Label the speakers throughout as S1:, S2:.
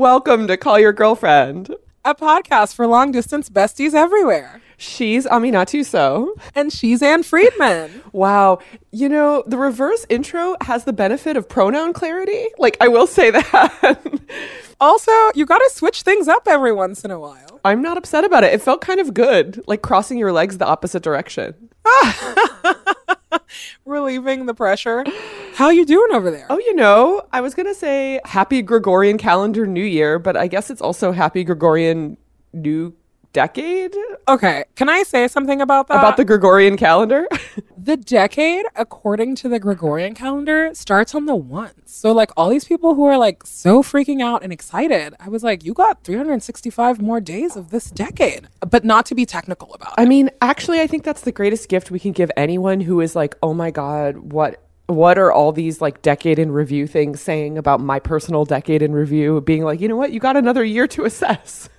S1: Welcome to Call Your Girlfriend.
S2: a podcast for long distance besties everywhere.
S1: She's Aminatou Sow.
S2: And she's Ann Friedman.
S1: Wow. You know, the reverse intro has the benefit of pronoun clarity. Like, I will say that.
S2: also, you got to switch things up every once in a while.
S1: I'm not upset about it. It felt kind of good, like crossing your legs the opposite direction.
S2: Relieving the pressure. How you doing over there?
S1: Oh, you know, I was going to say happy Gregorian calendar new year, but I guess it's also happy Gregorian new decade
S2: Okay, can I say something about that?
S1: about the Gregorian calendar.
S2: the decade, according to the Gregorian calendar, starts on the ones. So, like, all these people who are like so freaking out and excited, I was like, you got 365 more days of this decade, but not to be technical about it.
S1: I mean, actually, I think that's the greatest gift we can give anyone who is like, "Oh my god, what what are all these like decade in review things saying about my personal decade in review?" Being like, "You know what? You got another year to assess."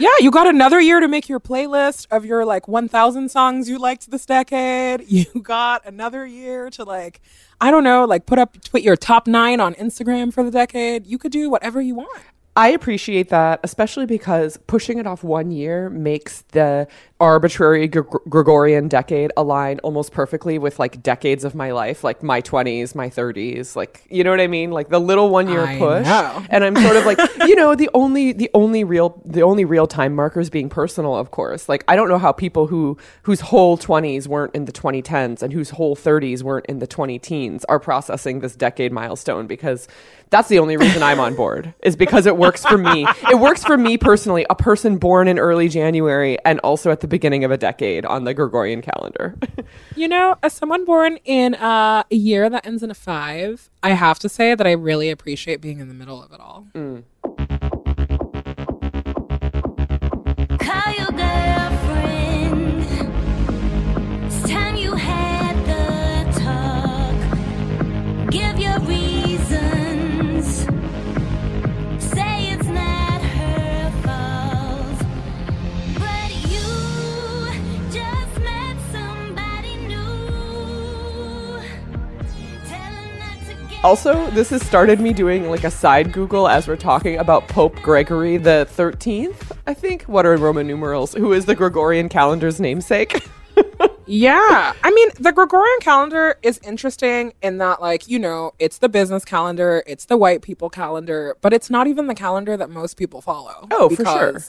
S2: Yeah, you got another year to make your playlist of your like 1000 songs you liked this decade. You got another year to like, I don't know, like put up put your top 9 on Instagram for the decade. You could do whatever you want.
S1: I appreciate that, especially because pushing it off one year makes the arbitrary Gre- Gregorian decade align almost perfectly with like decades of my life, like my 20s, my 30s, like you know what I mean? Like the little one year push.
S2: know.
S1: And I'm sort of like, you know, the only the only real the only real time markers being personal, of course. Like I don't know how people who whose whole 20s weren't in the 2010s and whose whole 30s weren't in the 20 teens are processing this decade milestone because that's the only reason I'm on board is because it works for me. It works for me personally, a person born in early January and also at the beginning of a decade on the Gregorian calendar.
S2: You know, as someone born in uh, a year that ends in a 5, I have to say that I really appreciate being in the middle of it all.
S3: Call
S1: also, this has started me doing like a side Google as we're talking about Pope Gregory the 13th, I think. What are Roman numerals? Who is the Gregorian calendar's namesake?
S2: Yeah. I mean, the Gregorian calendar is interesting in that, like, you know, it's the business calendar, it's the white people calendar, but it's not even the calendar that most people follow.
S1: Oh, for sure.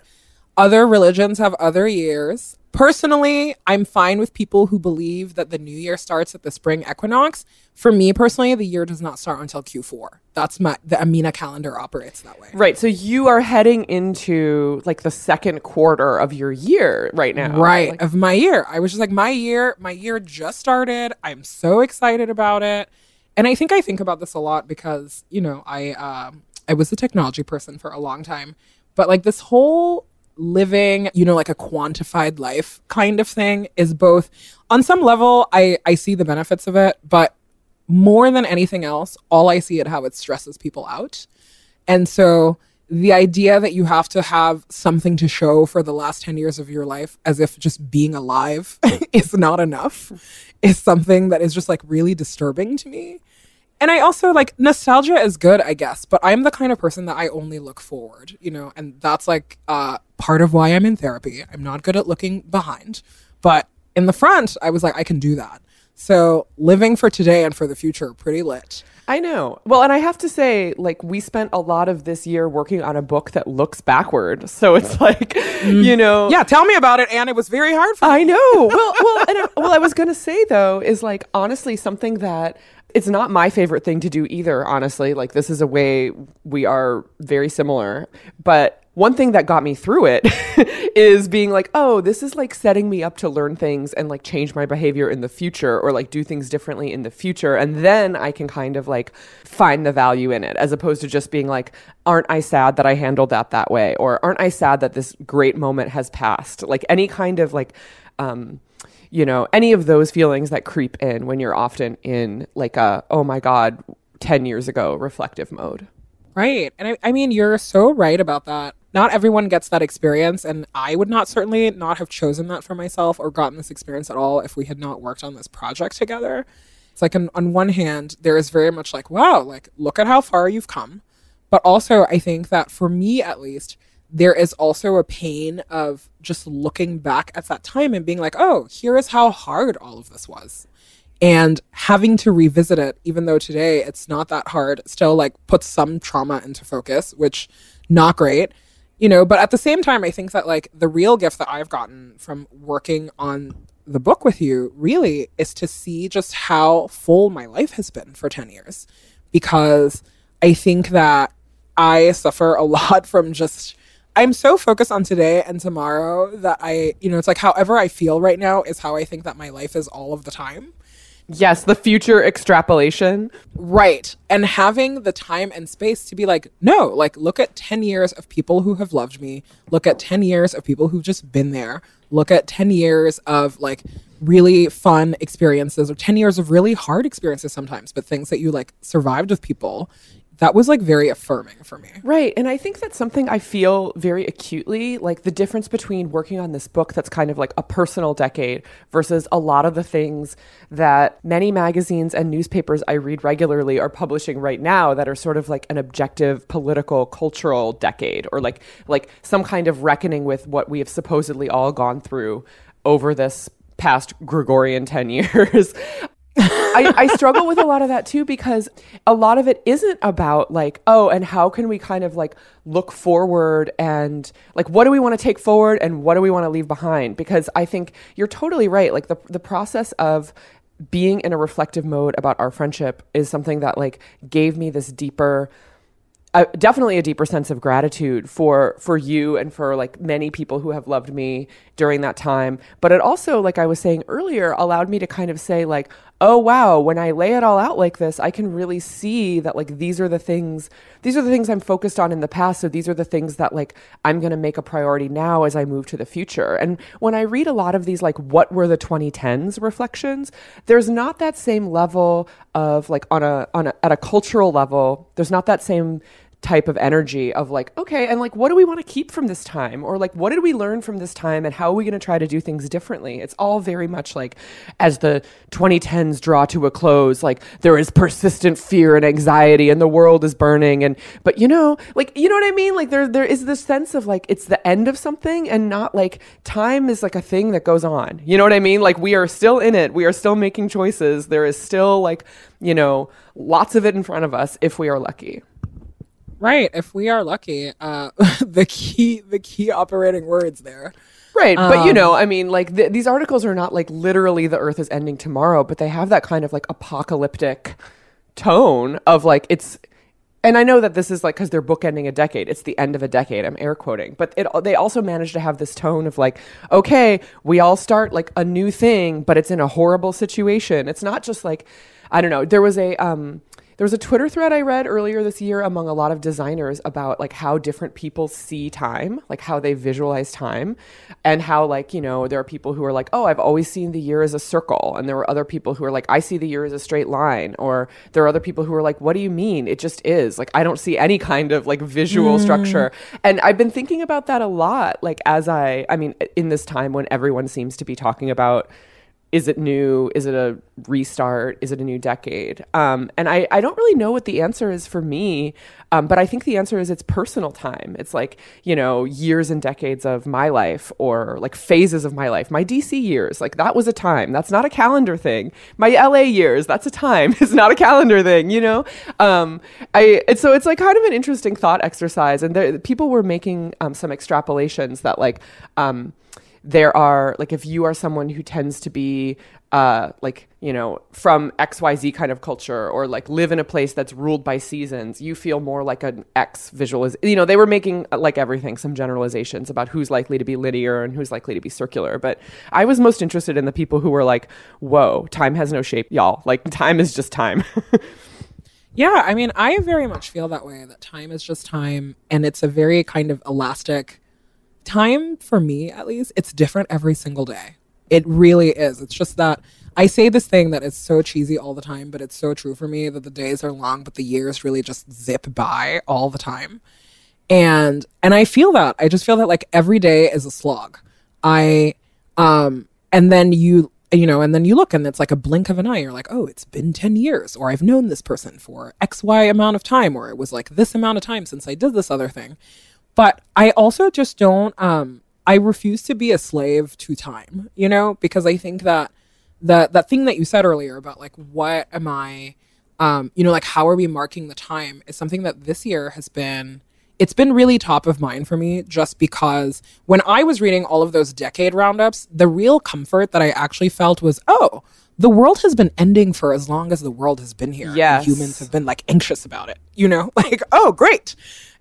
S2: Other religions have other years. Personally, I'm fine with people who believe that the new year starts at the spring equinox. For me personally, the year does not start until Q4. That's my the Amina calendar operates that way.
S1: right. So you are heading into like the second quarter of your year right now.
S2: right
S1: Like,
S2: of my year i was just like my year my year just started i'm so excited about it and i think i think about this a lot because you know i um i was a technology person for a long time but like this whole living you know like a quantified life kind of thing is both on some level i i see the benefits of it but more than anything else all i see it how it stresses people out and so the idea that you have to have something to show for the last 10 years of your life as if just being alive is not enough is something that is just like really disturbing to me. And I also like nostalgia is good, I guess, but I'm the kind of person that I only look forward, you know, and that's like uh, part of why I'm in therapy. I'm not good at looking behind, but in the front, I was like, I can do that. So living for today and for the future, pretty lit.
S1: I know. Well, and I have to say, like, we spent a lot of this year working on a book that looks backward. So it's like, mm. you know.
S2: Yeah, tell me about it, and it was very hard for me.
S1: I know. Well, well, and I, well, I was gonna say though is like honestly something that it's not my favorite thing to do either. Honestly, like this is a way we are very similar, but. One thing that got me through it is being like, oh, this is like setting me up to learn things and like change my behavior in the future or like do things differently in the future. And then I can kind of like find the value in it as opposed to just being like, aren't I sad that I handled that that way? Or aren't I sad that this great moment has passed? Like any kind of like, um, you know, any of those feelings that creep in when you're often in like a, oh my God, 10 years ago reflective mode.
S2: Right. And I, I mean, you're so right about that. Not everyone gets that experience. And I would not certainly not have chosen that for myself or gotten this experience at all if we had not worked on this project together. It's like, on, on one hand, there is very much like, wow, like, look at how far you've come. But also, I think that for me at least, there is also a pain of just looking back at that time and being like, oh, here is how hard all of this was. And having to revisit it, even though today it's not that hard, still like puts some trauma into focus, which not great, you know. But at the same time, I think that like the real gift that I've gotten from working on the book with you really is to see just how full my life has been for 10 years. Because I think that I suffer a lot from just I'm so focused on today and tomorrow that I, you know, it's like however I feel right now is how I think that my life is all of the time.
S1: Yes, the future extrapolation.
S2: Right. And having the time and space to be like, no, like look at 10 years of people who have loved me. Look at 10 years of people who've just been there. Look at 10 years of like really fun experiences or 10 years of really hard experiences sometimes, but things that you like survived with people that was like very affirming for me.
S1: Right. And I think that's something I feel very acutely like the difference between working on this book that's kind of like a personal decade versus a lot of the things that many magazines and newspapers I read regularly are publishing right now that are sort of like an objective political cultural decade or like like some kind of reckoning with what we have supposedly all gone through over this past Gregorian 10 years. I, I struggle with a lot of that too because a lot of it isn't about like oh and how can we kind of like look forward and like what do we want to take forward and what do we want to leave behind? Because I think you're totally right. Like the the process of being in a reflective mode about our friendship is something that like gave me this deeper uh, definitely a deeper sense of gratitude for for you and for like many people who have loved me during that time. But it also like i was saying earlier allowed me to kind of say like oh wow when i lay it all out like this i can really see that like these are the things these are the things i'm focused on in the past so these are the things that like i'm going to make a priority now as i move to the future. And when i read a lot of these like what were the 2010s reflections there's not that same level of like on a on a at a cultural level there's not that same type of energy of like okay and like what do we want to keep from this time? Or like what did we learn from this time and how are we going to try to do things differently? It's all very much like as the 2010s draw to a close like there is persistent fear and anxiety and the world is burning and but you know like you know what i mean? Like there there is this sense of like it's the end of something and not like time is like a thing that goes on. You know what i mean? Like we are still in it. We are still making choices. There is still like you know lots of it in front of us if we are lucky
S2: Right. If we are lucky, uh, the key the key operating words there.
S1: Right, but you know, I mean, like th- these articles are not like literally the Earth is ending tomorrow, but they have that kind of like apocalyptic tone of like it's. And I know that this is like because they're bookending a decade. It's the end of a decade. I'm air quoting, but it they also managed to have this tone of like, okay, we all start like a new thing, but it's in a horrible situation. It's not just like, I don't know. There was a um, there was a Twitter thread I read earlier this year among a lot of designers about like how different people see time, like how they visualize time, and how like you know there are people who are like, oh, I've always seen the year as a circle, and there were other people who are like, I see the year as a straight line, or there are other people who are like, what do you mean? It just is. Like I don't see any kind of like visual mm. structure, and I've been thinking about that a lot. Like as I, I mean, in this time when everyone seems to be talking about is it new? Is it a restart? Is it a new decade? Um, and I, I don't really know what the answer is for me, um, but I think the answer is it's personal time. It's like, you know, years and decades of my life or like phases of my life. My DC years, like that was a time. That's not a calendar thing. My LA years, that's a time. It's not a calendar thing, you know? Um, I, so it's like kind of an interesting thought exercise. And there, people were making um, some extrapolations that like, um, there are like if you are someone who tends to be uh like you know from xyz kind of culture or like live in a place that's ruled by seasons you feel more like an x visualiz you know they were making uh, like everything some generalizations about who's likely to be linear and who's likely to be circular but i was most interested in the people who were like whoa time has no shape y'all. Like time is just time.
S2: Yeah, I mean, I very much feel that way that time is just time and it's a very kind of elastic time for me at least. It's different every single day. It really is. It's just that I say this thing that is so cheesy all the time, but it's so true for me that the days are long, but the years really just zip by all the time. And and I feel that. I just feel that like every day is a slog. I um and then you you know, and then you look and it's like a blink of an eye. You're like, oh, it's been 10 years, or I've known this person for X, Y amount of time, or it was like this amount of time since I did this other thing. But I also just don't, um, I refuse to be a slave to time, you know, because I think that that that thing that you said earlier about like what am I um, you know, like how are we marking the time is something that this year has been it's been really top of mind for me just because when I was reading all of those decade roundups, the real comfort that I actually felt was, oh, the world has been ending for as long as the world has been here. and
S1: Yes.
S2: humans have been like anxious about it, you know, like, oh, great.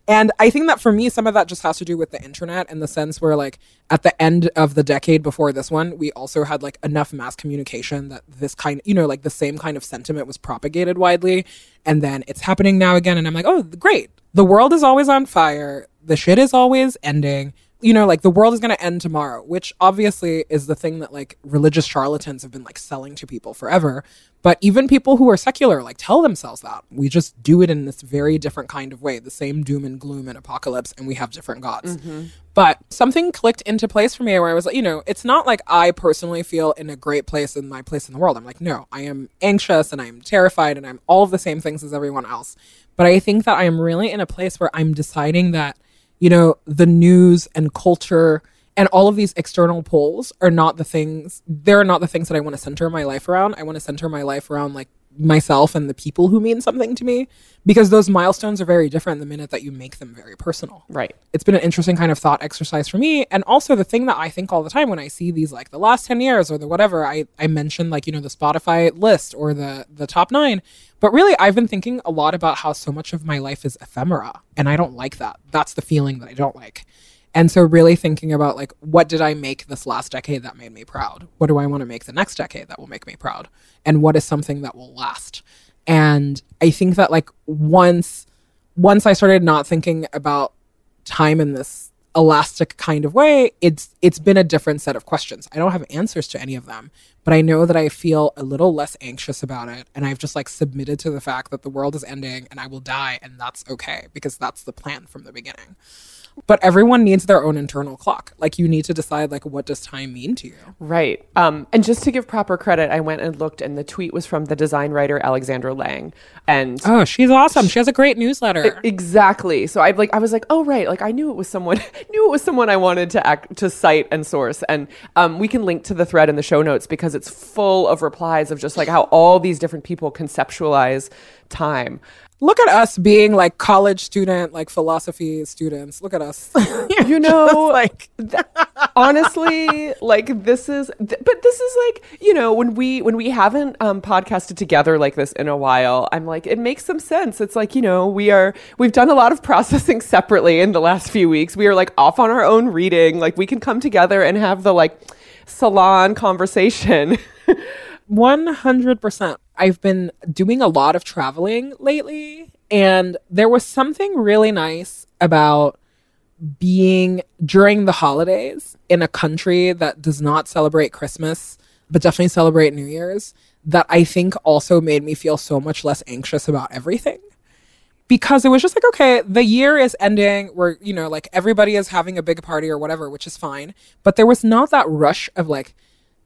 S2: And I think that for me, some of that just has to do with the internet in the sense where, like, at the end of the decade before this one, we also had like enough mass communication that this kind, you know, like the same kind of sentiment was propagated widely. And then it's happening now again. And I'm like, oh, great. The world is always on fire. The shit is always ending. You know, like the world is going to end tomorrow, which obviously is the thing that like religious charlatans have been like selling to people forever. But even people who are secular like tell themselves that. We just do it in this very different kind of way, the same doom and gloom and apocalypse, and we have different gods. Mm-hmm. But something clicked into place for me where I was like, you know, it's not like I personally feel in a great place in my place in the world. I'm like, no, I am anxious and I'm terrified and I'm all of the same things as everyone else. But I think that I am really in a place where I'm deciding that, you know, the news and culture and all of these external poles are not the things, they're not the things that I want to center my life around. I want to center my life around like myself and the people who mean something to me because those milestones are very different the minute that you make them very personal
S1: Right.
S2: it's been an interesting kind of thought exercise for me. And also the thing that I think all the time when I see these like the last 10 years or the whatever, I, I mentioned like, you know, the Spotify list or the the top nine. But really I've been thinking a lot about how so much of my life is ephemera. And I don't like that. That's the feeling that I don't like. And so really thinking about like what did I make this last decade that made me proud? What do I want to make the next decade that will make me proud? And what is something that will last? And I think that like once once I started not thinking about time in this elastic kind of way, it's it's been a different set of questions. I don't have answers to any of them, but I know that I feel a little less anxious about it and I've just like submitted to the fact that the world is ending and I will die and that's okay because that's the plan from the beginning. But everyone needs their own internal clock. Like you need to decide like what does time mean to you?
S1: Right. Um, and just to give proper credit, I went and looked, and the tweet was from the design writer Alexandra Lange. And
S2: Oh, she's awesome. She has a great newsletter.
S1: exactly. So I like I was like, oh right, like I knew it was someone knew it was someone I wanted to act to cite and source. And um, we can link to the thread in the show notes because it's full of replies of just like how all these different people conceptualize time.
S2: Look at us being like college student, like philosophy students. Look at us.
S1: You know,
S2: like
S1: honestly like this is th- but this is like you know when we when we haven't um podcasted together like this in a while i'm like it makes some sense it's like you know we are we've done a lot of processing separately in the last few weeks we are like off on our own reading like we can come together and have the like salon conversation
S2: 100%. I've been doing a lot of traveling lately, and there was something really nice about being during the holidays in a country that does not celebrate Christmas, but definitely celebrate New Year's, that I think also made me feel so much less anxious about everything. Because it was just like, okay, the year is ending. We're, you know, like everybody is having a big party or whatever, which is fine. But there was not that rush of like,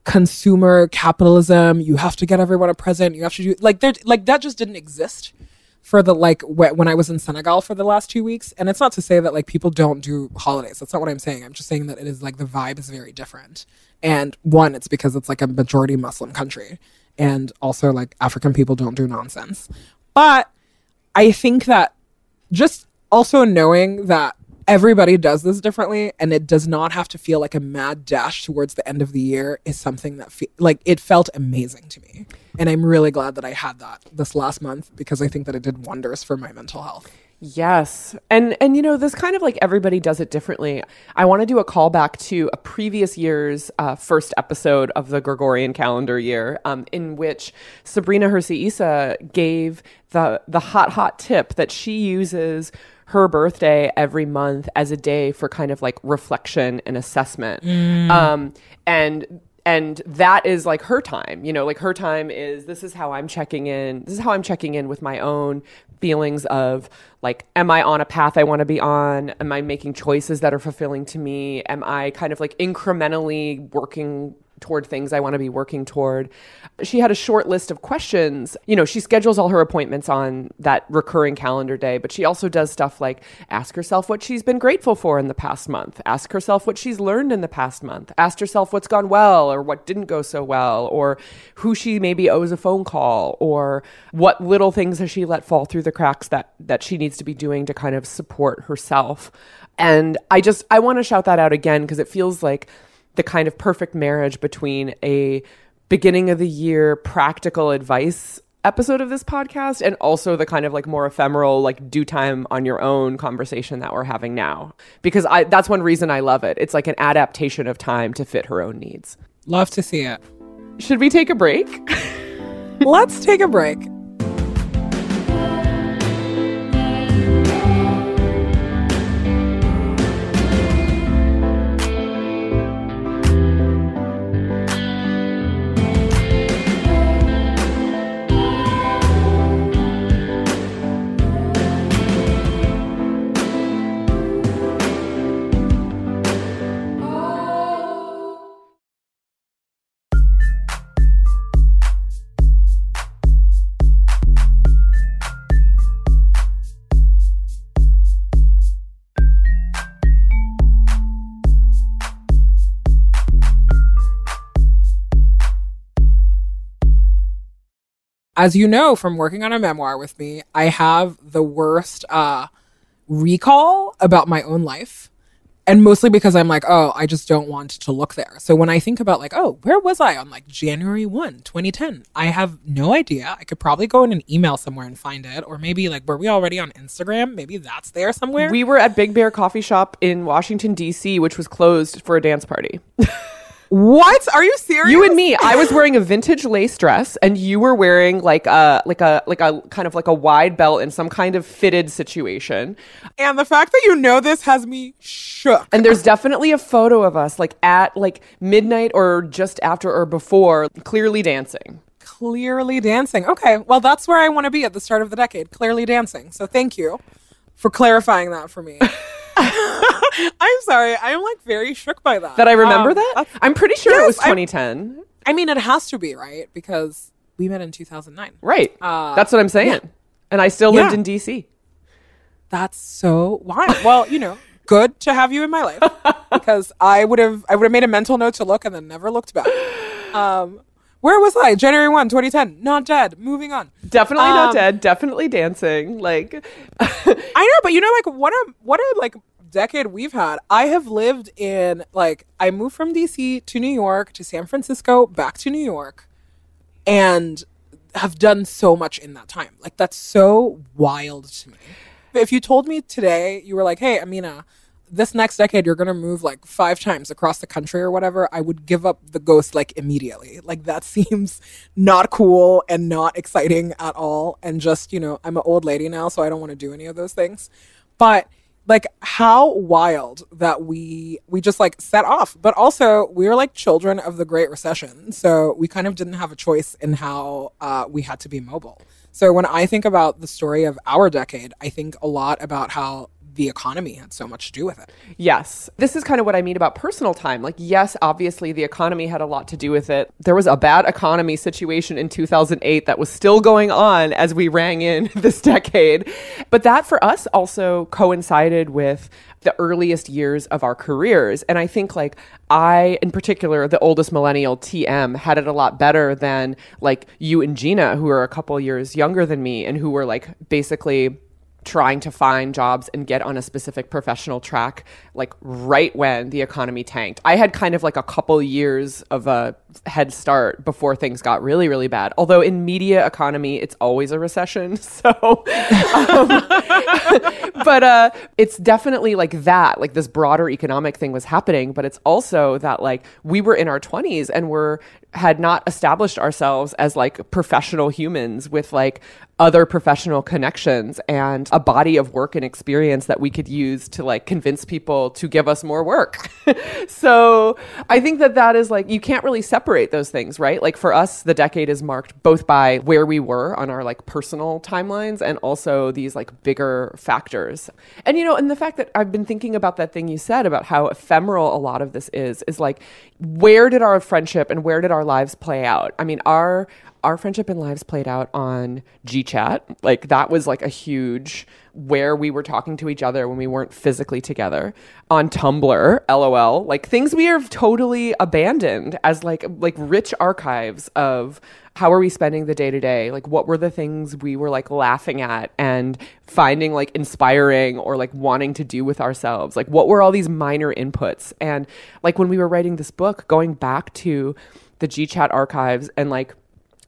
S2: consumer capitalism. You have to get everyone a present. You have to do like there like that just didn't exist for the like wh- when i was in senegal for the last two weeks. And it's not to say that like people don't do holidays. That's not what i'm saying. I'm just saying that it is like the vibe is very different. And one it's because it's like a majority muslim country. And also like african people don't do nonsense. But i think that just also knowing that everybody does this differently and it does not have to feel like a mad dash towards the end of the year is something that fe- like it felt amazing to me and i'm really glad that i had that this last month because i think that it did wonders for my mental health
S1: Yes. And and you know, this kind of like everybody does it differently. I want to do a callback to a previous year's uh, first episode of the Gregorian calendar year, um, in which Sabrina Hersi Issa gave the the hot hot tip that she uses her birthday every month as a day for kind of like reflection and assessment. Um, and and that is like her time you know like her time is this is how i'm checking in this is how i'm checking in with my own feelings of like am i on a path i want to be on? Am i making choices that are fulfilling to me? Am i kind of like incrementally working toward things I want to be working toward. She had a short list of questions. You know, she schedules all her appointments on that recurring calendar day, but she also does stuff like ask herself what she's been grateful for in the past month, ask herself what she's learned in the past month, ask herself what's gone well or what didn't go so well, or who she maybe owes a phone call, or what little things has she let fall through the cracks that that she needs to be doing to kind of support herself. And I just I want to shout that out again because it feels like the kind of perfect marriage between a beginning of the year practical advice episode of this podcast and also the kind of like more ephemeral like do time on your own conversation that we're having now because I that's one reason I love it. It's like an adaptation of time to fit her own needs.
S2: Love to see it.
S1: Should we take a break?
S2: Let's take a break. As you know from working on a memoir with me, I have the worst uh, recall about my own life. And mostly because I'm like, oh, I just don't want to look there. So when I think about, like, oh, where was I on like January 1, 2010? I have no idea. I could probably go in an email somewhere and find it. Or maybe, like, were we already on Instagram? Maybe that's there somewhere.
S1: we were at Big Bear Coffee Shop in Washington D.C., which was closed for a dance party.
S2: what? Are you serious?
S1: You and me. I was wearing a vintage lace dress, and you were wearing like a like a like a kind of like a wide belt in some kind of fitted situation.
S2: And the fact that you know this has me shook.
S1: And there's definitely a photo of us like at like midnight or just after or before, clearly dancing.
S2: Clearly dancing. Okay, well, that's where I want to be at the start of the decade. Clearly dancing. So thank you for clarifying that for me. I'm sorry. I'm like very shook by that.
S1: That I remember
S2: Um,
S1: that. I'm pretty sure it
S2: Yes,
S1: was
S2: I'm-
S1: 2010.
S2: I mean, it has to be right because we met in 2009.
S1: Right.
S2: Uh,
S1: That's what I'm saying. And I still lived
S2: Yeah.
S1: in DC.
S2: That's so wild. Well, you know, good to have you in my life because I would have I would have made a mental note to look and then never looked back. Um, where was I? January 1, 2010. Not dead. Moving on.
S1: Definitely not
S2: Um,
S1: dead. Definitely dancing. Like,
S2: I know, but you know, like what a what a like decade we've had. I have lived in like I moved from DC to New York to San Francisco, back to New York, and have done so much in that time. Like that's so wild to me. If you told me today, you were like, "Hey, Amina." This next decade, you're gonna move like five times across the country or whatever. I would give up the ghost like immediately. Like that seems not cool and not exciting at all. And just you know, I'm an old lady now, so I don't want to do any of those things but like how wild that we we just like set off but also we were like children of the great recession so we kind of didn't have a choice in how uh, we had to be mobile so when i think about the story of our decade i think a lot about how the economy had so much to do with it
S1: Yes. This is kind of what I mean about personal time. Like, yes, obviously the economy had a lot to do with it. There was a bad economy situation in 2008 that was still going on as we rang in this decade. But that for us also coincided with the earliest years of our careers. And I think, like, I, in particular, the oldest millennial, TM, had it a lot better than like you and Gina, who are a couple years younger than me and who were like basically trying to find jobs and get on a specific professional track like right when the economy tanked. I had kind of like a couple years of a head start before things got really really bad. Although in media economy it's always a recession. So um, but uh it's definitely like that like this broader economic thing was happening but it's also that like we were in our 20s and we're had not established ourselves as like professional humans with like other professional connections and a body of work and experience that we could use to like convince people to give us more work. so I think that that is like you can't really separate those things, right? Like for us, the decade is marked both by where we were on our like personal timelines and also these like bigger factors. And you know, and the fact that I've been thinking about that thing you said about how ephemeral a lot of this is is like where did our friendship and where did our lives play out? I mean, our our friendship and lives played out on GChat. Like that was like a huge where we were talking to each other when we weren't physically together. On Tumblr, LOL, like things we have totally abandoned as like like rich archives of how are we spending the day to day? Like what were the things we were like laughing at and finding like inspiring or like wanting to do with ourselves? Like what were all these minor inputs? And like when we were writing this book, going back to the GChat archives and like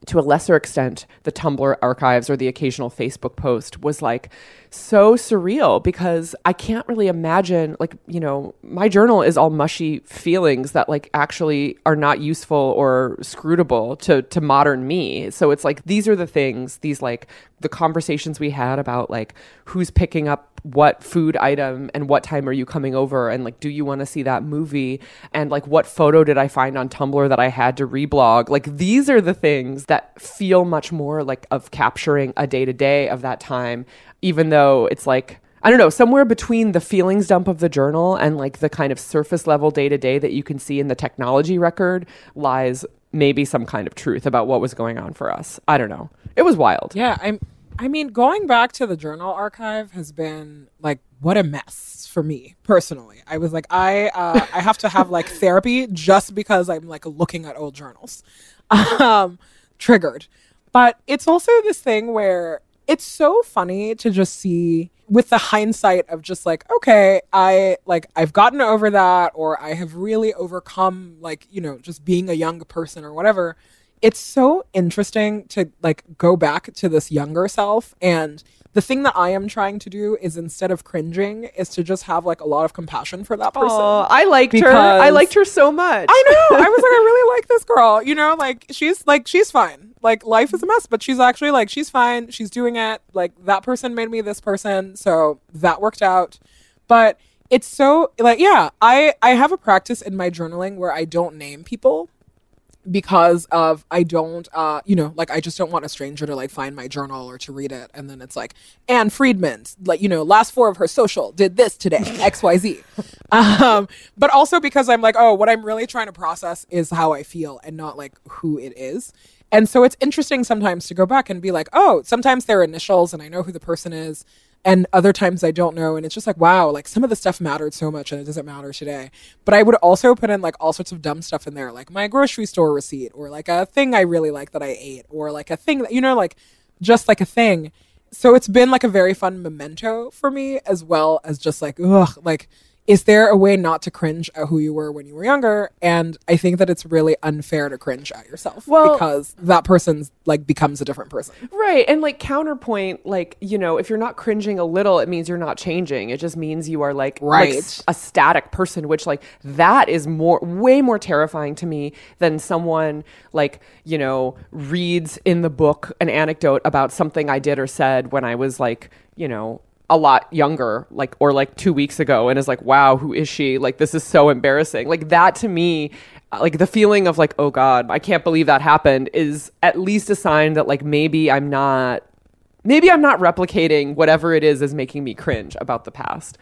S1: to a lesser extent, the Tumblr archives or the occasional Facebook post was like so surreal because I can't really imagine, like, you know, my journal is all mushy feelings that like actually are not useful or scrutable to, to modern me. So it's like these are the things, these like the conversations we had about like who's picking up what food item and what time are you coming over and like do you want to see that movie and like what photo did I find on Tumblr that I had to reblog like these are the things that feel much more like of capturing a day to day of that time even though it's like I don't know, somewhere between the feelings dump of the journal and like the kind of surface level day to day that you can see in the technology record lies maybe some kind of truth about what was going on for us. I don't know. It was wild.
S2: Yeah, I'm. I mean, going back to the journal archive has been like what a mess for me personally. I was like, I uh, I have to have like therapy just because I'm like looking at old journals, um, triggered. But it's also this thing where it's so funny to just see with the hindsight of just like okay i like i've gotten over that or i have really overcome like you know just being a young person or whatever it's so interesting to like go back to this younger self and the thing that I am trying to do is instead of cringing is to just have like a lot of compassion for that person.
S1: Oh, I liked her. I liked her so much.
S2: I know. I was like, I really like this girl. You know, like she's like she's fine. Like life is a mess, but she's actually like she's fine. She's doing it. Like that person made me this person, so that worked out. But it's so like yeah, I I have a practice in my journaling where I don't name people because of I don't uh you know like I just don't want a stranger to like find my journal or to read it. And then it's like Ann Friedman like you know last four of her social did this today XYZ um but also because I'm like oh what I'm really trying to process is how I feel and not like who it is. And so it's interesting sometimes to go back and be like oh sometimes they're initials and I know who the person is and other times I don't know. And it's just like, wow, like some of the stuff mattered so much and it doesn't matter today. But I would also put in like all sorts of dumb stuff in there, like my grocery store receipt or like a thing I really like that I ate or like a thing that, you know, like just like a thing. So it's been like a very fun memento for me as well as just like, ugh, like, is there a way not to cringe at who you were when you were younger? And I think that it's really unfair to cringe at yourself
S1: Well-
S2: because that person's like becomes a different person.
S1: Right. And like counterpoint, like, you know, if you're not cringing a little, it means you're not changing. It just means you are like, like
S2: Right.
S1: s- a static person, which like that is more way more terrifying to me than someone like, you know, reads in the book an anecdote about something I did or said when I was like, you know, a lot younger, like, or like two weeks ago, and is like, wow, who is she? Like, this is so embarrassing. Like, that to me, uh, like, the feeling of like, oh God, I can't believe that happened is at least a sign that like maybe I'm not, maybe I'm not replicating whatever it is is making me cringe about the past.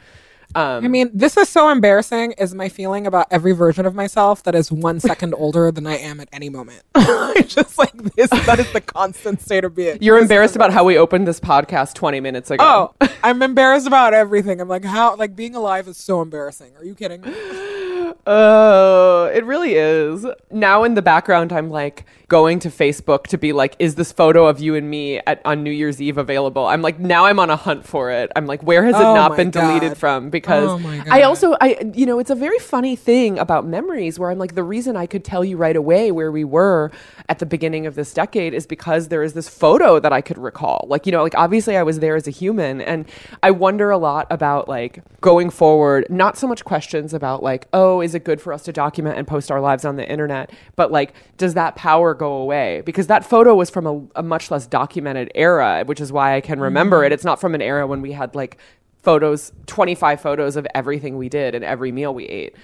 S1: Um,
S2: I mean, this is so embarrassing, is my feeling about every version of myself that is one second older than I am at any moment. Just like this, that is the constant state of being.
S1: you're embarrassed about how we opened this podcast 20 minutes ago.
S2: Oh, I'm embarrassed about everything. I'm like, how, like, being alive is so embarrassing. Are you kidding me?
S1: Oh, it really is. Now in the background, I'm like going to Facebook to be like, is this photo of you and me at on New Year's Eve available? I'm like, now I'm on a hunt for it. I'm like, where has it
S2: Oh
S1: not
S2: my
S1: been deleted from? Because
S2: Oh
S1: I also, I, you know, it's a very funny thing about memories where I'm like, the reason I could tell you right away where we were at the beginning of this decade is because there is this photo that I could recall. Like, you know, like obviously I was there as a human, and I wonder a lot about like going forward. Not so much questions about like, oh, is it good for us to document and post our lives on the internet, but like, does that power go away? Because that photo was from a, a much less documented era, which is why I can remember mm-hmm. it. It's not from an era when we had like photos, 25 photos of everything we did and every meal we ate.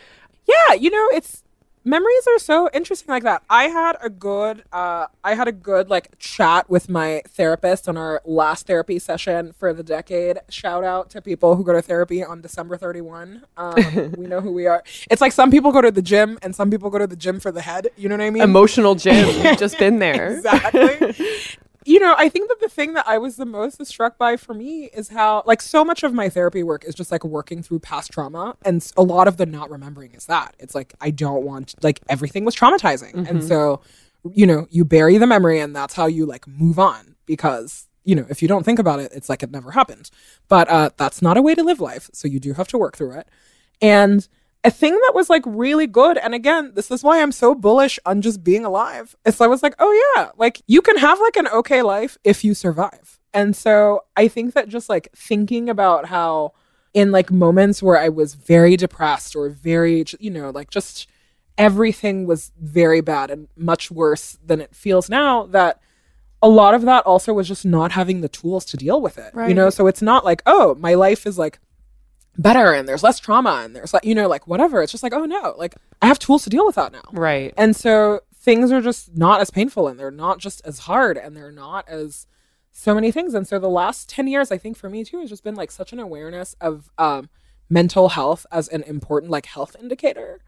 S2: Yeah, you know, it's memories are so interesting like that. I had a good uh I had a good like chat with my therapist on our last therapy session for the decade. Shout out to people who go to therapy on December 31. Um, we know who we are. It's like some people go to the gym and some people go to the gym for the head. You know what I mean?
S1: Emotional gym. you've just been there.
S2: exactly. you know, I think that the thing that I was the most struck by for me is how, like, so much of my therapy work is just like working through past trauma. And a lot of the not remembering is that. It's like, I don't want, like, everything was traumatizing. And so, you know, you bury the memory and that's how you, like, move on because, you know, if you don't think about it, it's like it never happened. But uh, that's not a way to live life. So you do have to work through it. And a thing that was like really good, and again, this is why I'm so bullish on just being alive. Is I was like, oh yeah, like you can have like an okay life if you survive. And so I think that just like thinking about how in like moments where I was very depressed or very, you know, like just everything was very bad and much worse than it feels now, that a lot of that also was just not having the tools to deal with it. You know, so it's not like, oh, my life is like better and there's less trauma and there's like, you know, like whatever. It's just like, oh no, like I have tools to deal with that now.
S1: Right.
S2: And so things are just not as painful and they're not just as hard and they're not as so many things. And so the last 10 years, I think for me too, has just been like such an awareness of um, mental health as an important like health indicator.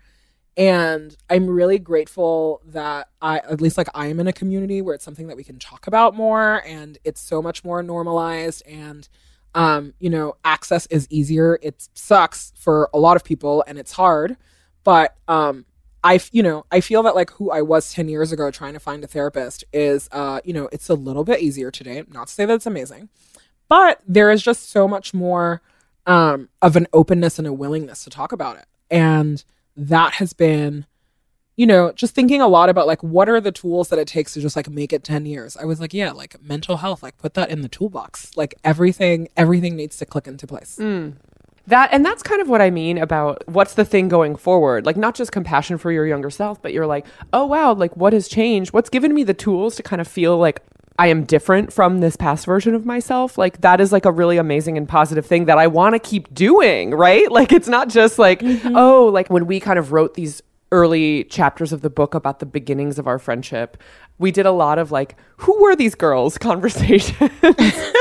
S2: And I'm really grateful that I, at least like I am in a community where it's something that we can talk about more and it's so much more normalized and, um, you know, access is easier. It sucks for a lot of people and it's hard, but, um, I, you know, I feel that like who I was 10 years ago trying to find a therapist is, uh, you know, it's a little bit easier today. Not to say that it's amazing, but there is just so much more um, of an openness and a willingness to talk about it. And that has been, you know, just thinking a lot about like what are the tools that it takes to just like make it 10 years. I was like, yeah, like mental health, like put that in the toolbox. Like everything, everything needs to click into place. Mm.
S1: That and that's kind of what I mean about what's the thing going forward. Like not just compassion for your younger self, but you're like, "Oh wow, like what has changed? What's given me the tools to kind of feel like I am different from this past version of myself?" Like that is like a really amazing and positive thing that I want to keep doing, right? Like it's not just like, mm-hmm. "Oh, like when we kind of wrote these early chapters of the book about the beginnings of our friendship, we did a lot of like, who were these girls conversations.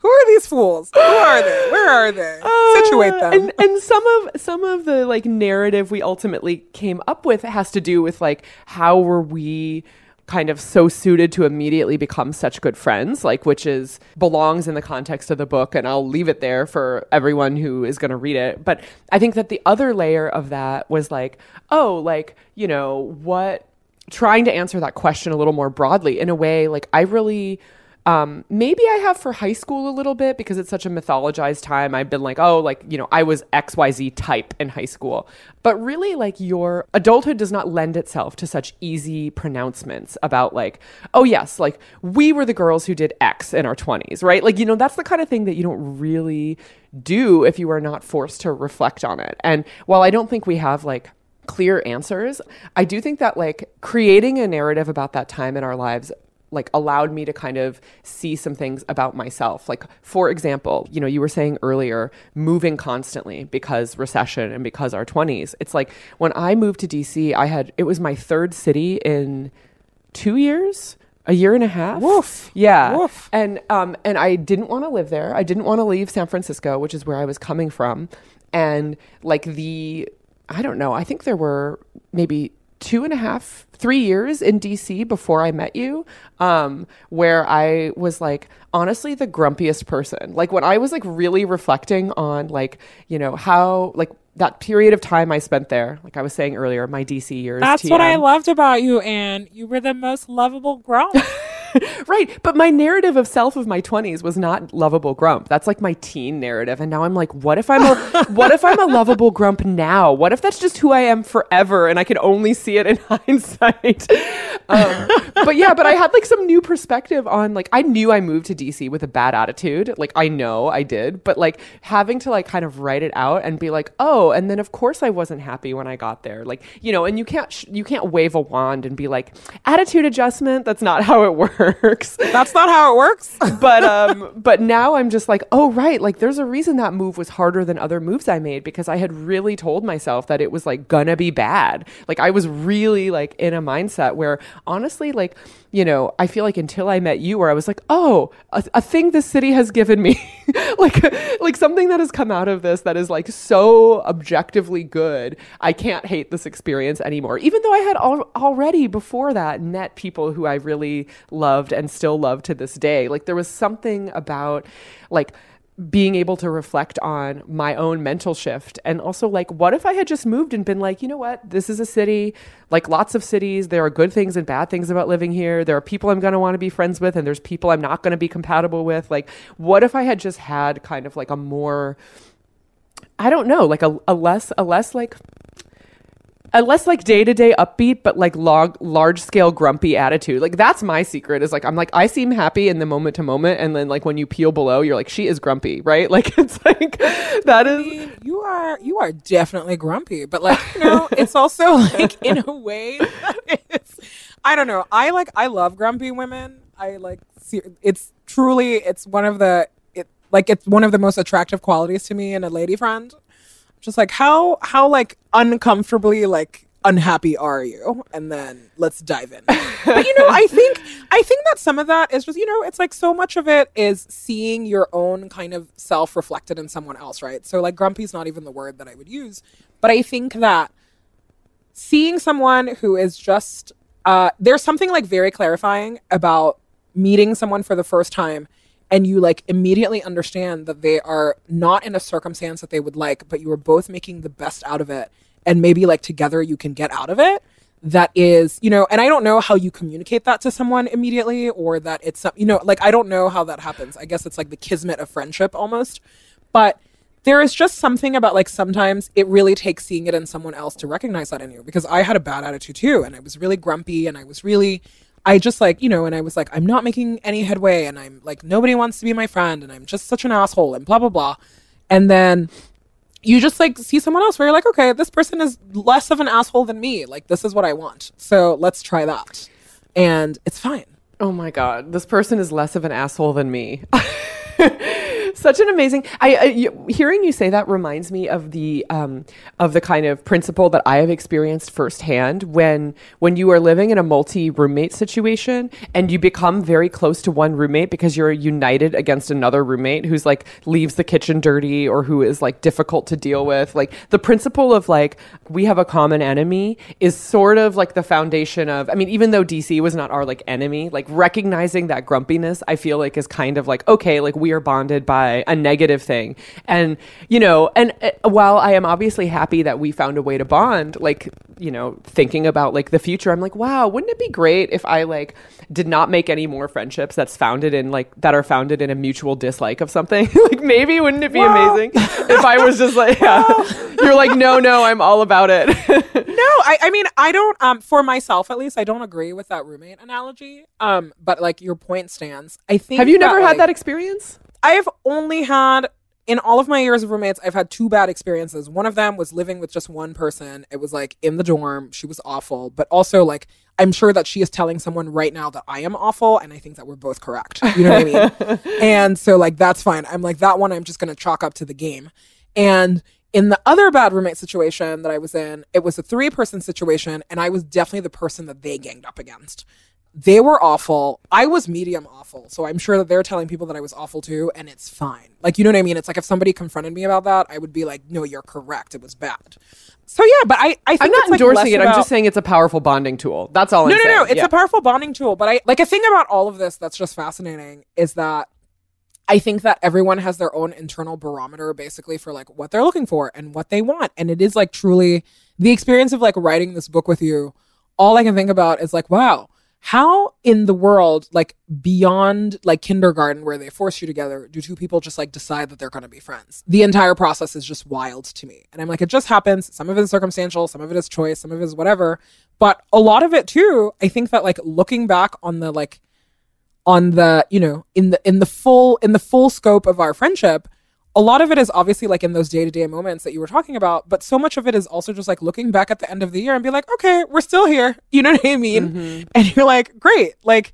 S2: Who are these fools? Who are they? Where are they? Situate them.
S1: Uh, And and some of some of the like narrative we ultimately came up with has to do with like how were we kind of so suited to immediately become such good friends like which is belongs in the context of the book and I'll leave it there for everyone who is going to read it. But I think that the other layer of that was like oh like you know what trying to answer that question a little more broadly. In a way like I really um, maybe I have for high school a little bit because it's such a mythologized time. I've been like, oh, like, you know, I was XYZ type in high school. But really, like, your adulthood does not lend itself to such easy pronouncements about, like, oh, yes, like, we were the girls who did X in our 20s, right? Like, you know, that's the kind of thing that you don't really do if you are not forced to reflect on it. And while I don't think we have, like, clear answers. I do think that like creating a narrative about that time in our lives like allowed me to kind of see some things about myself. Like for example, you know, you were saying earlier moving constantly because recession and because our 20s. It's like when I moved to DC, I had it was my third city in 2 years, a year and a half.
S2: Woof.
S1: Yeah.
S2: Woof.
S1: And um and I didn't want to live there. I didn't want to leave San Francisco, which is where I was coming from. And like the I don't know, I think there were maybe two and a half, three years in DC before I met you, um, where I was like honestly the grumpiest person. Like when I was like really reflecting on like, you know, how like that period of time I spent there, like I was saying earlier, my DC years.
S2: That's what I loved about you, Ann. you were the most lovable girl.
S1: right. But my narrative of self of my 20s was not lovable grump. That's like my teen narrative. And now I'm like, what if I'm a what if I'm a lovable grump now? What if that's just who I am forever and I can only see it in hindsight? Um, but yeah, but I had like some new perspective on like I knew I moved to DC with a bad attitude. Like I know I did, but like having to like kind of write it out and be like, "Oh, and then of course I wasn't happy when I got there." Like, you know, and you can't sh- you can't wave a wand and be like, "Attitude adjustment." That's not how it works. Works.
S2: That's not how it works.
S1: but um but now I'm just like, oh right, like there's a reason that move was harder than other moves I made because I had really told myself that it was like gonna be bad. Like I was really like in a mindset where honestly like you know, I feel like until I met you, where I was like, oh, a, a thing this city has given me, like, like something that has come out of this that is like so objectively good. I can't hate this experience anymore, even though I had al- already before that met people who I really loved and still love to this day. Like there was something about like being able to reflect on my own mental shift. And also like what if i had just moved and been like you know what? This is a city. Like lots of cities there are good things and bad things about living here. There are people i'm going to want to be friends with and there's people i'm not going to be compatible with. Like what if i had just had kind of like a more i don't know like a, a less a less like a less like day to day upbeat, but like log, large scale grumpy attitude. Like that's my secret is like, I'm like, I seem happy in the moment to moment. And then like when you peel below, you're like, she is grumpy, right? Like it's like, that
S2: I
S1: is,
S2: mean, you are you are definitely grumpy, but like you know, it's also like in a way it's I don't know. I like I love grumpy women. I like see, it's truly it's one of the it like it's one of the most attractive qualities to me in a lady friend. Just like how how like uncomfortably like unhappy are you? And then let's dive in. But you know i think i think that some of that is just you know it's like so much of it is seeing your own kind of self reflected in someone else right? So like grumpy is not even the word that i would use. But i think that seeing someone who is just uh, there's something like very clarifying about meeting someone for the first time and you like immediately understand that they are not in a circumstance that they would like but you are both making the best out of it. And maybe like together you can get out of it. That is you know and i don't know how you communicate that to someone immediately or that it's some you know like i don't know how that happens. I guess it's like the kismet of friendship almost. But there is just something about like sometimes it really takes seeing it in someone else to recognize that in you. Because I had a bad attitude too and I was really grumpy and I was really I just like, you know, and I was like I'm not making any headway and I'm like nobody wants to be my friend and I'm just such an asshole and blah blah blah. And then you just like see someone else where you're like, okay, this person is less of an asshole than me. Like this is what I want. So let's try that. And it's fine.
S1: oh my God, this person is less of an asshole than me. Such an amazing. I, I hearing you say that reminds me of the um, of the kind of principle that I have experienced firsthand when when you are living in a multi roommate situation and you become very close to one roommate because you're united against another roommate who's like leaves the kitchen dirty or who is like difficult to deal with. Like the principle of like we have a common enemy is sort of like the foundation of. I mean, even though DC was not our like enemy, like recognizing that grumpiness, I feel like is kind of like okay, like we are bonded by a negative thing, and you know, and uh, while I am obviously happy that we found a way to bond, like you know, thinking about like the future, I'm like, wow, wouldn't it be great if I like did not make any more friendships that's founded in like that are founded in a mutual dislike of something? like maybe wouldn't it be amazing if I was just like, yeah, you're like, no, no, I'm all about it.
S2: No, I, I mean I don't um for myself at least I don't agree with that roommate analogy. Um but like your point stands. I think
S1: Have you never
S2: like,
S1: had that experience?
S2: I've only had in all of my years of roommates, I've had two bad experiences. One of them was living with just one person. It was like in the dorm. She was awful, but also like I'm sure that she is telling someone right now that I am awful, and I think that we're both correct. You know what I mean? And so like that's fine. I'm like that one. I'm just gonna chalk up to the game. And in the other bad roommate situation that I was in, it was a three person situation, and I was definitely the person that they ganged up against. They were awful. I was medium awful. So I'm sure that they're telling people that I was awful too, and it's fine. Like, you know what I mean? It's like if somebody confronted me about that, I would be like, no, you're correct. It was bad. So yeah, but I, I think
S1: I'm not
S2: like,
S1: endorsing
S2: less
S1: it. I'm just saying it's a powerful bonding tool. That's all
S2: no,
S1: I'm
S2: no,
S1: saying.
S2: no. It's
S1: Yeah.
S2: a powerful bonding tool. But I like a thing about all of this that's just fascinating is that I think that everyone has their own internal barometer basically for like what they're looking for and what they want. And it is like truly the experience of like writing this book with you. All I can think about is like, wow, how in the world, like beyond like kindergarten where they force you together, do two people just like decide that they're going to be friends? The entire process is just wild to me. And I'm like, it just happens. Some of it is circumstantial, some of it is choice, some of it is whatever. But a lot of it too, I think that like looking back on the like, on the you know in the in the full in the full scope of our friendship a lot of it is obviously like in those day-to-day moments that you were talking about but so much of it is also just like looking back at the end of the year and be like okay we're still here you know what i mean mm-hmm. and you're like great like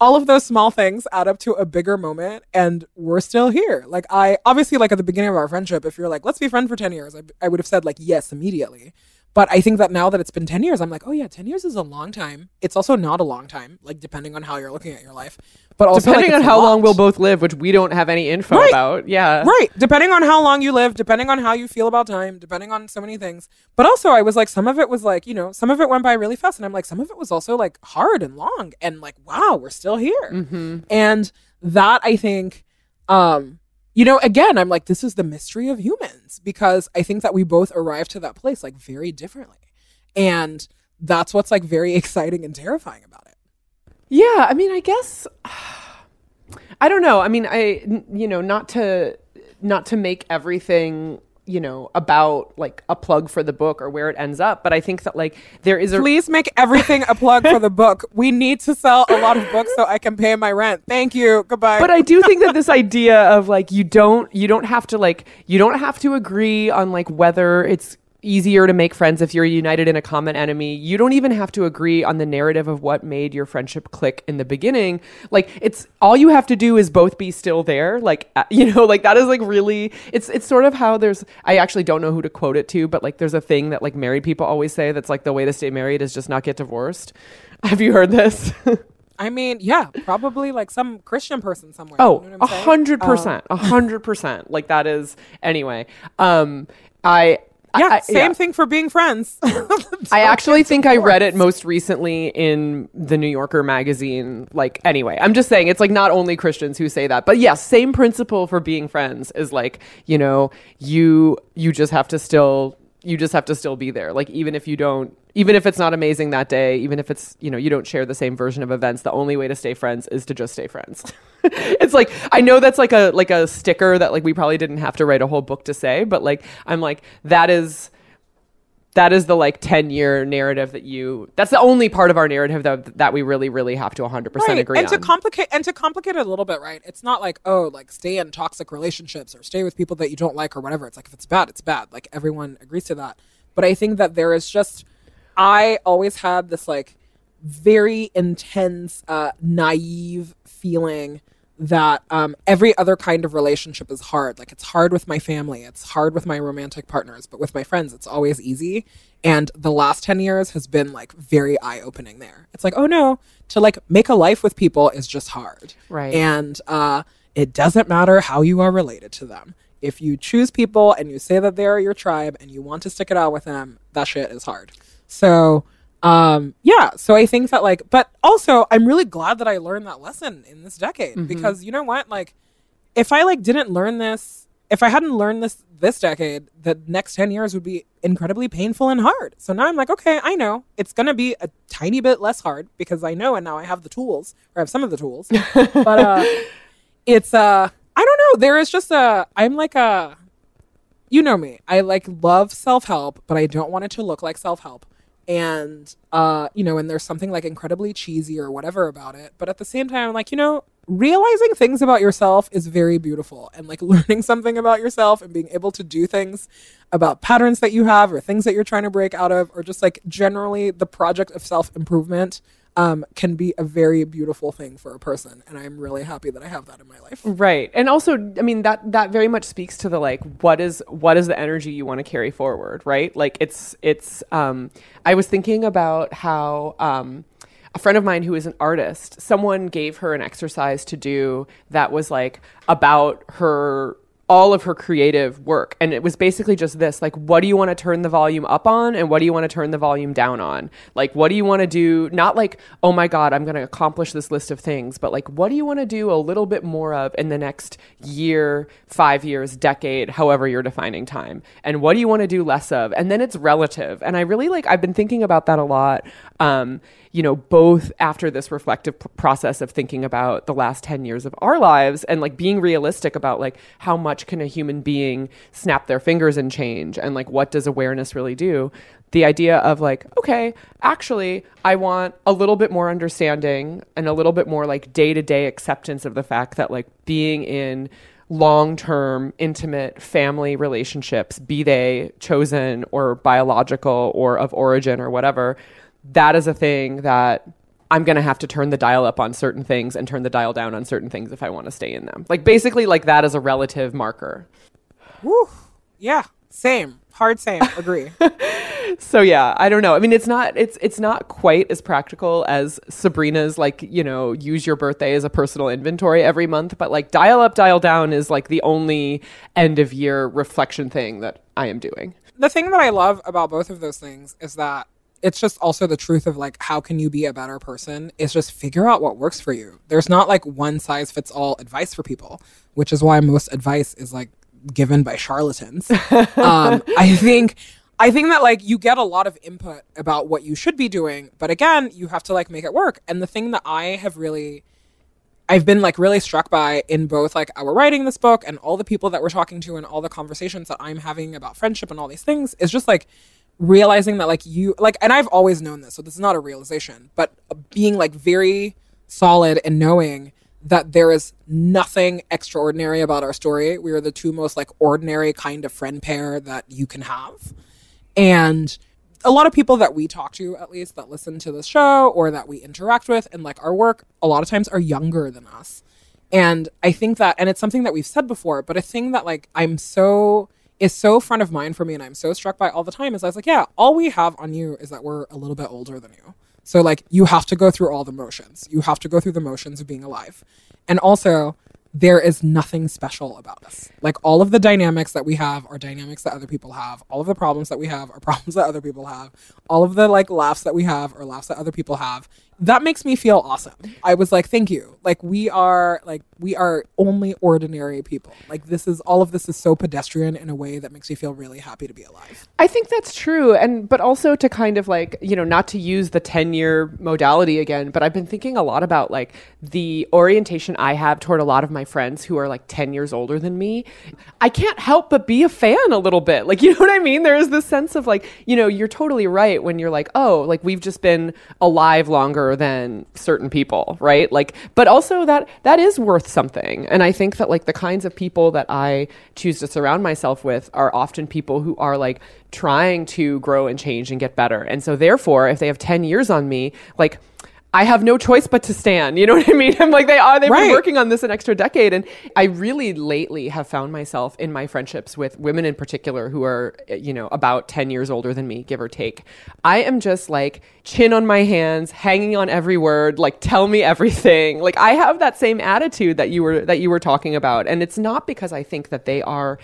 S2: all of those small things add up to a bigger moment and we're still here. Like I obviously like at the beginning of our friendship, if you're like, let's be friends for 10 years, I, I would have said like yes immediately. But I think that now that it's been 10 years, I'm like, oh yeah, 10 years is a long time. It's also not a long time, like depending on how you're looking at your life. But also like,
S1: Depending on how long we'll both live, which we don't have any info
S2: Right.
S1: about. Yeah.
S2: Right. Depending on how long you live, depending on how you feel about time, depending on so many things. But also, I was like, some of it was like, you know, some of it went by really fast. And I'm like, some of it was also like hard and long. And like, wow, we're still here.
S1: Mm-hmm.
S2: And that I think, um, you know, again, I'm like, this is the mystery of humans because I think that we both arrived to that place like very differently. And that's what's like very exciting and terrifying about it.
S1: Yeah, I mean, I guess I don't know. I mean, I, you know, not to not to make everything, you know, about like a plug for the book or where it ends up, but I think that like there is a
S2: Please make everything a plug for the book. We need to sell a lot of books so I can pay my rent. Thank you. Goodbye.
S1: but I do think that this idea of like you don't you don't have to like you don't have to agree on like whether it's easier to make friends if you're united in a common enemy. You don't even have to agree on the narrative of what made your friendship click in the beginning. Like it's all you have to do is both be still there. Like uh, you know, like that is like really it's it's sort of how there's I actually don't know who to quote it to, but like there's a thing that like married people always say that's like the way to stay married is just not get divorced. Have you heard this?
S2: I mean, yeah, probably like some Christian person somewhere.
S1: Oh, a
S2: what I'm saying? Um,
S1: hundred percent, a hundred percent. Like that is anyway. Um, I
S2: Yeah,
S1: I,
S2: same
S1: yeah.
S2: thing for being friends.
S1: I actually think I read it most recently in the New Yorker magazine. Like, anyway, I'm just saying it's like not only Christians who say that, but yes, same principle for being friends is like, you know, you you just have to still you just have to still be there. Like, even if you don't, even if it's not amazing that day, even if it's you know you don't share the same version of events, the only way to stay friends is to just stay friends. it's like I know that's like a like a sticker that like we probably didn't have to write a whole book to say, but like I'm like that is that is the like 10 year narrative that you that's the only part of our narrative that that we really really have to 100%
S2: right.
S1: agree
S2: and
S1: on
S2: to complicate and to complicate it a little bit, right? It's not like oh, like stay in toxic relationships or stay with people that you don't like or whatever. It's like if it's bad, it's bad. Like everyone agrees to that. But I think that there is just I always had this like very intense, uh, naive feeling that um, every other kind of relationship is hard. Like it's hard with my family, it's hard with my romantic partners, but with my friends, it's always easy. And the last 10 years has been like very eye opening there. It's like, oh no, to like make a life with people is just hard.
S1: Right.
S2: And uh, it doesn't matter how you are related to them. If you choose people and you say that they're your tribe and you want to stick it out with them, that shit is hard. So, um, yeah. So I think that like, but also I'm really glad that I learned that lesson in this decade because you know what? Like, if I like didn't learn this, if I hadn't learned this this decade, the next 10 years would be incredibly painful and hard. So now I'm like, okay, I know it's going to be a tiny bit less hard because I know and now I have the tools or I have some of the tools. but uh it's uh I don't know, there is just a I'm like a you know me. I like love self-help, but I don't want it to look like self-help. And uh, you know, and there's something like incredibly cheesy or whatever about it. But at the same time, I'm like, you know, realizing things about yourself is very beautiful. And like learning something about yourself and being able to do things about patterns that you have or things that you're trying to break out of, or just like generally the project of self-improvement um, can be a very beautiful thing for a person. And I'm really happy that I have that in my life.
S1: right and also i mean that that very much speaks to the like what is what is the energy you want to carry forward right like it's it's um i was thinking about how um a friend of mine who is an artist someone gave her an exercise to do that was like about her all of her creative work. And it was basically just this like what do you want to turn the volume up on and what do you want to turn the volume down on? Like what do you want to do not like oh my god i'm going to accomplish this list of things but like what do you want to do a little bit more of in the next year 5 years decade however you're defining time? And what do you want to do less of? And then it's relative. And i really like i've been thinking about that a lot um you know, both after this reflective p- process of thinking about the last 10 years of our lives and like being realistic about like how much can a human being snap their fingers and change and like what does awareness really do? The idea of like, okay, actually, I want a little bit more understanding and a little bit more like day to day acceptance of the fact that like being in long term, intimate family relationships, be they chosen or biological or of origin or whatever, that is a thing that I'm going to have to turn the dial up on certain things and turn the dial down on certain things if I want to stay in them. Like basically like that is a relative marker.
S2: Woo. Yeah. Same. Hard same. Agree.
S1: So yeah, I don't know. I mean, it's not it's it's not quite as practical as Sabrina's like, you know, use your birthday as a personal inventory every month, but like dial up, dial down is like the only end of year reflection thing that I am doing.
S2: the thing that I love about both of those things is that it's just also the truth of like how can you be a better person is just figure out what works for you. There's not like one size fits all advice for people, which is why most advice is like given by charlatans. um, I think I think that like you get a lot of input about what you should be doing, but again, you have to like make it work. And the thing that I have really I've been like really struck by in both like our writing this book and all the people that we're talking to and all the conversations that I'm having about friendship and all these things is just like realizing that like you like and I've always known this so this is not a realization but being like very solid and knowing that there is nothing extraordinary about our story. We are the two most like ordinary kind of friend pair that you can have. And a lot of people that we talk to at least that listen to the show or that we interact with and like our work a lot of times are younger than us. And i think that and it's something that we've said before but a thing that like i'm so is so front of mind for me and i'm so struck by all the time is i was like yeah all we have on you is that we're a little bit older than you so like you have to go through all the motions you have to go through the motions of being alive and also there is nothing special about us. Like all of the dynamics that we have are dynamics that other people have. All of the problems that we have are problems that other people have. All of the like laughs that we have are laughs that other people have. That makes me feel awesome. I was like, thank you. Like we are like we are only ordinary people. Like this is all of this is so pedestrian in a way that makes me feel really happy to be alive.
S1: I think that's true. And, but also to kind of like, you know, not to use the 10 year modality again, but I've been thinking a lot about like the orientation I have toward a lot of my friends who are like 10 years older than me. I can't help but be a fan a little bit. Like, you know what I mean? There is this sense of like, you know, you're totally right when you're like, oh, like we've just been alive longer than certain people, right? Like, but also that that is worth something. And I think that like the kinds of people that I choose to surround myself with are often people who are like trying to grow and change and get better. And so therefore, if they have 10 years on me, like I have no choice but to stand. You know what I mean? I'm like they are. They've
S2: Right.
S1: been working on this an extra decade, and I really lately have found myself in my friendships with women in particular who are, eh, you know, about ten years older than me, give or take. I am just like chin on my hands, hanging on every word. Like tell me everything. Like I have that same attitude that you were that you were talking about, and it's not because I think that they are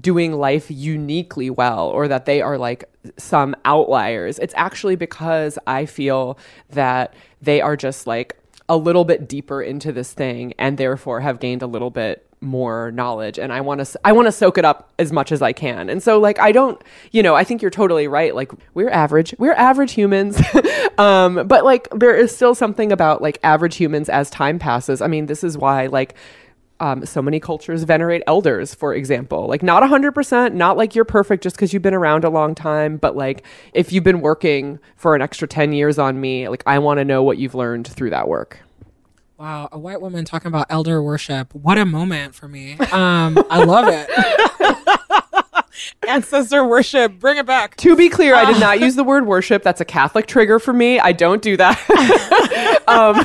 S1: doing life uniquely well or that they are like some outliers. It's actually because I feel that they are just like a little bit deeper into this thing and therefore have gained a little bit more knowledge and I want to I want to soak it up as much as I can. And so like I don't, you know, I think you're totally right. Like we're average. We're average humans. um but like there is still something about like average humans as time passes. I mean, this is why like um, so many cultures venerate elders, for example. Like, not 100%, not like you're perfect just because you've been around a long time, but like if you've been working for an extra 10 years on me, like I want to know what you've learned through that work.
S2: Wow, a white woman talking about elder worship. What a moment for me. Um, I love it. Ancestor worship, bring it back.
S1: To be clear, I did not use the word worship. That's a Catholic trigger for me. I don't do that. um,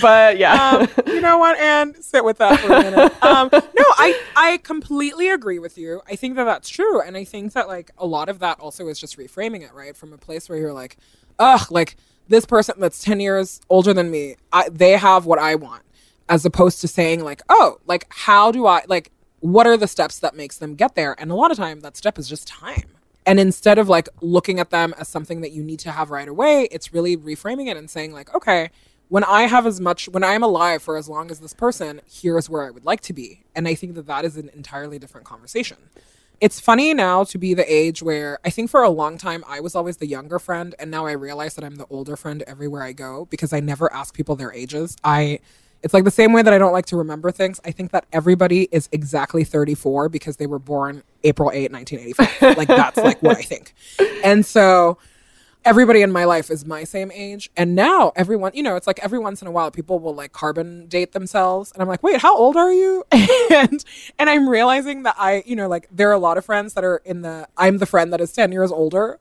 S1: but yeah.
S2: um, you know what, and sit with that for a minute. Um, no, I I completely agree with you. I think that that's true, and I think that like a lot of that also is just reframing it right from a place where you're like, ugh, like this person that's ten years older than me, I, they have what I want, as opposed to saying like, oh, like how do I like what are the steps that makes them get there? And a lot of time that step is just time. And instead of like looking at them as something that you need to have right away, it's really reframing it and saying like, okay, when I have as much, when I am alive for as long as this person, here's where I would like to be. And I think that that is an entirely different conversation. It's funny now to be the age where I think for a long time I was always the younger friend, and now I realize that I'm the older friend everywhere I go because I never ask people their ages. I it's like the same way that I don't like to remember things. I think that everybody is exactly 34 because they were born April 8, 1985. like that's like what I think. And so everybody in my life is my same age. And now everyone, you know, it's like every once in a while people will like carbon date themselves. And I'm like, wait, how old are you? and and I'm realizing that I, you know, like there are a lot of friends that are in the I'm the friend that is 10 years older.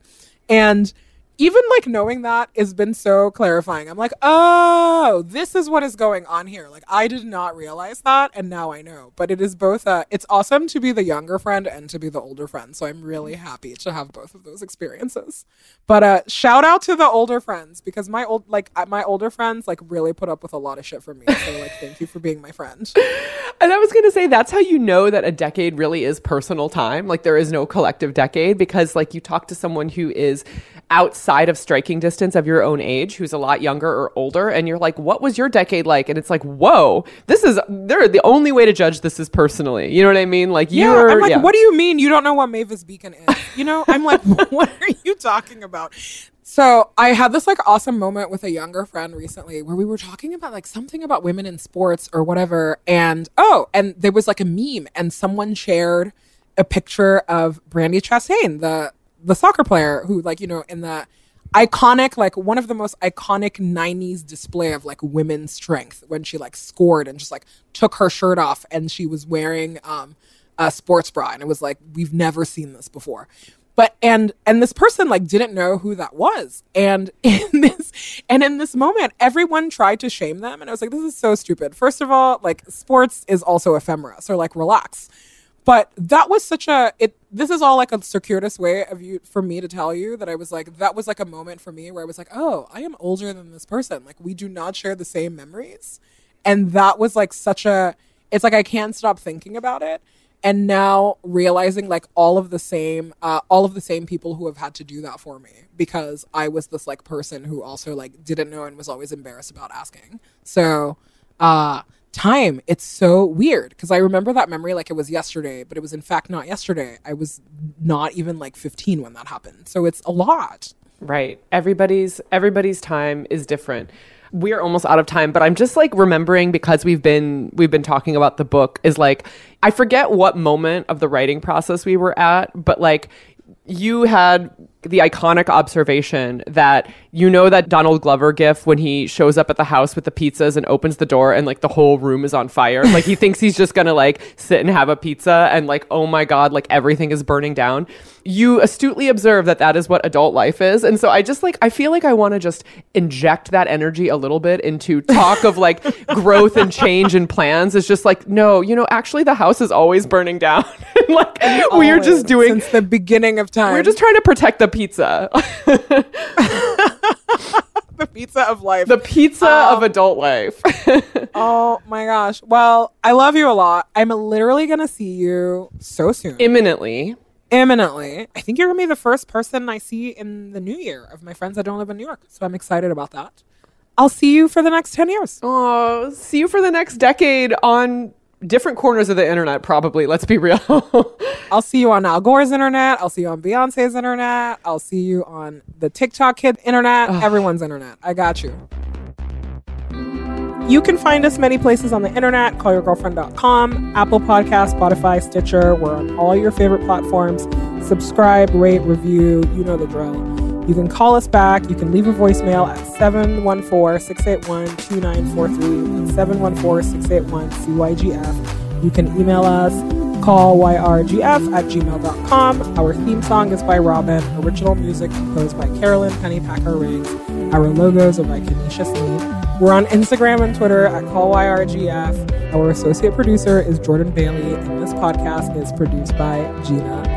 S2: And even like knowing that has been so clarifying. I'm like, oh, this is what is going on here. Like I did not realize that, and now I know. But it is both. Uh, it's awesome to be the younger friend and to be the older friend. So I'm really happy to have both of those experiences. But uh, shout out to the older friends because my old like uh, my older friends like really put up with a lot of shit from me. So like, thank you for being my friend.
S1: And I was going to say that's how you know that a decade really is personal time. Like there is no collective decade because like you talk to someone who is outside of striking distance of your own age who's a lot younger or older and you're like what was your decade like and it's like whoa this is they're the only way to judge this is personally you know what i mean like
S2: Yeah,
S1: you're
S2: I'm like,
S1: yeah.
S2: what do you mean you don't know what Mavis Beacon is? You know, I'm like, what are you talking about? So I had this like awesome moment with a younger friend recently where we were talking about like something about women in sports or whatever. And oh, and there was like a meme and someone shared a picture of Brandi Chastain, the the soccer player who like, you know, in the iconic like one of the most iconic 90s display of like women's strength when she like scored and just like took her shirt off and she was wearing um a sports bra and it was like we've never seen this before. But and and this person like didn't know who that was. And in this and in this moment everyone tried to shame them and i was like this is so stupid. First of all like sports is also ephemera so like relax but that was such a it this is all like a circuitous way of you for me to tell you that i was like that was like a moment for me where i was like oh i am older than this person. Like we do not share the same memories. And that was like such a it's like i can't stop thinking about it and now realizing like all of the same uh, all of the same people who have had to do that for me because i was this like person who also like didn't know and was always embarrassed about asking. So uh time it's so weird because i remember that memory like it was yesterday but it was in fact not yesterday i was not even like 15 when that happened so it's a lot
S1: Right. Everybody's everybody's time is different. We're almost out of time, but I'm just like remembering because we've been we've been talking about the book is like I forget what moment of the writing process we were at, but like you had the iconic observation that you know that Donald Glover gif when he shows up at the house with the pizzas and opens the door and like the whole room is on fire. Like he thinks he's just gonna like sit and have a pizza and like oh my god, like everything is burning down. You astutely observe that that is what adult life is, and so I just like I feel like I want to just inject that energy a little bit into talk of like growth and change and plans. It's just like no, you know, actually the house is always burning down. like we're just doing
S2: since the beginning of time
S1: we're just trying to protect the pizza.
S2: the pizza of life
S1: the pizza
S2: Um,
S1: of adult life.
S2: Oh my gosh. Well, I love you a lot. I'm literally going to see you so soon.
S1: Imminently.
S2: Imminently. I think you're going to be the first person I see in the new year of my friends that don't live in New York. So I'm excited about that. I'll see you for the next 10 years.
S1: Oh, see you for the next decade on different corners of the internet, probably. Let's be real.
S2: I'll see you on Al Gore's internet. I'll see you on Beyonce's internet. I'll see you on the TikTok kid internet. Everyone's internet. I got you. You can find us many places on the internet, callyourgirlfriend.com, Apple Podcast, Spotify, Stitcher. We're on all your favorite platforms. Subscribe, rate, review, you know the drill. You can call us back. You can leave a voicemail at 714-681-2943. 714-681-CYGF. You can email us call YRGF at gmail.com. Our theme song is by Robyn. Original music composed by Carolyn Pennypacker Riggs. Our logos are by Kenesha Sneed. We're on Instagram and Twitter at callyrgf. Our associate producer is Jordan Bailey, and this podcast is produced by Gina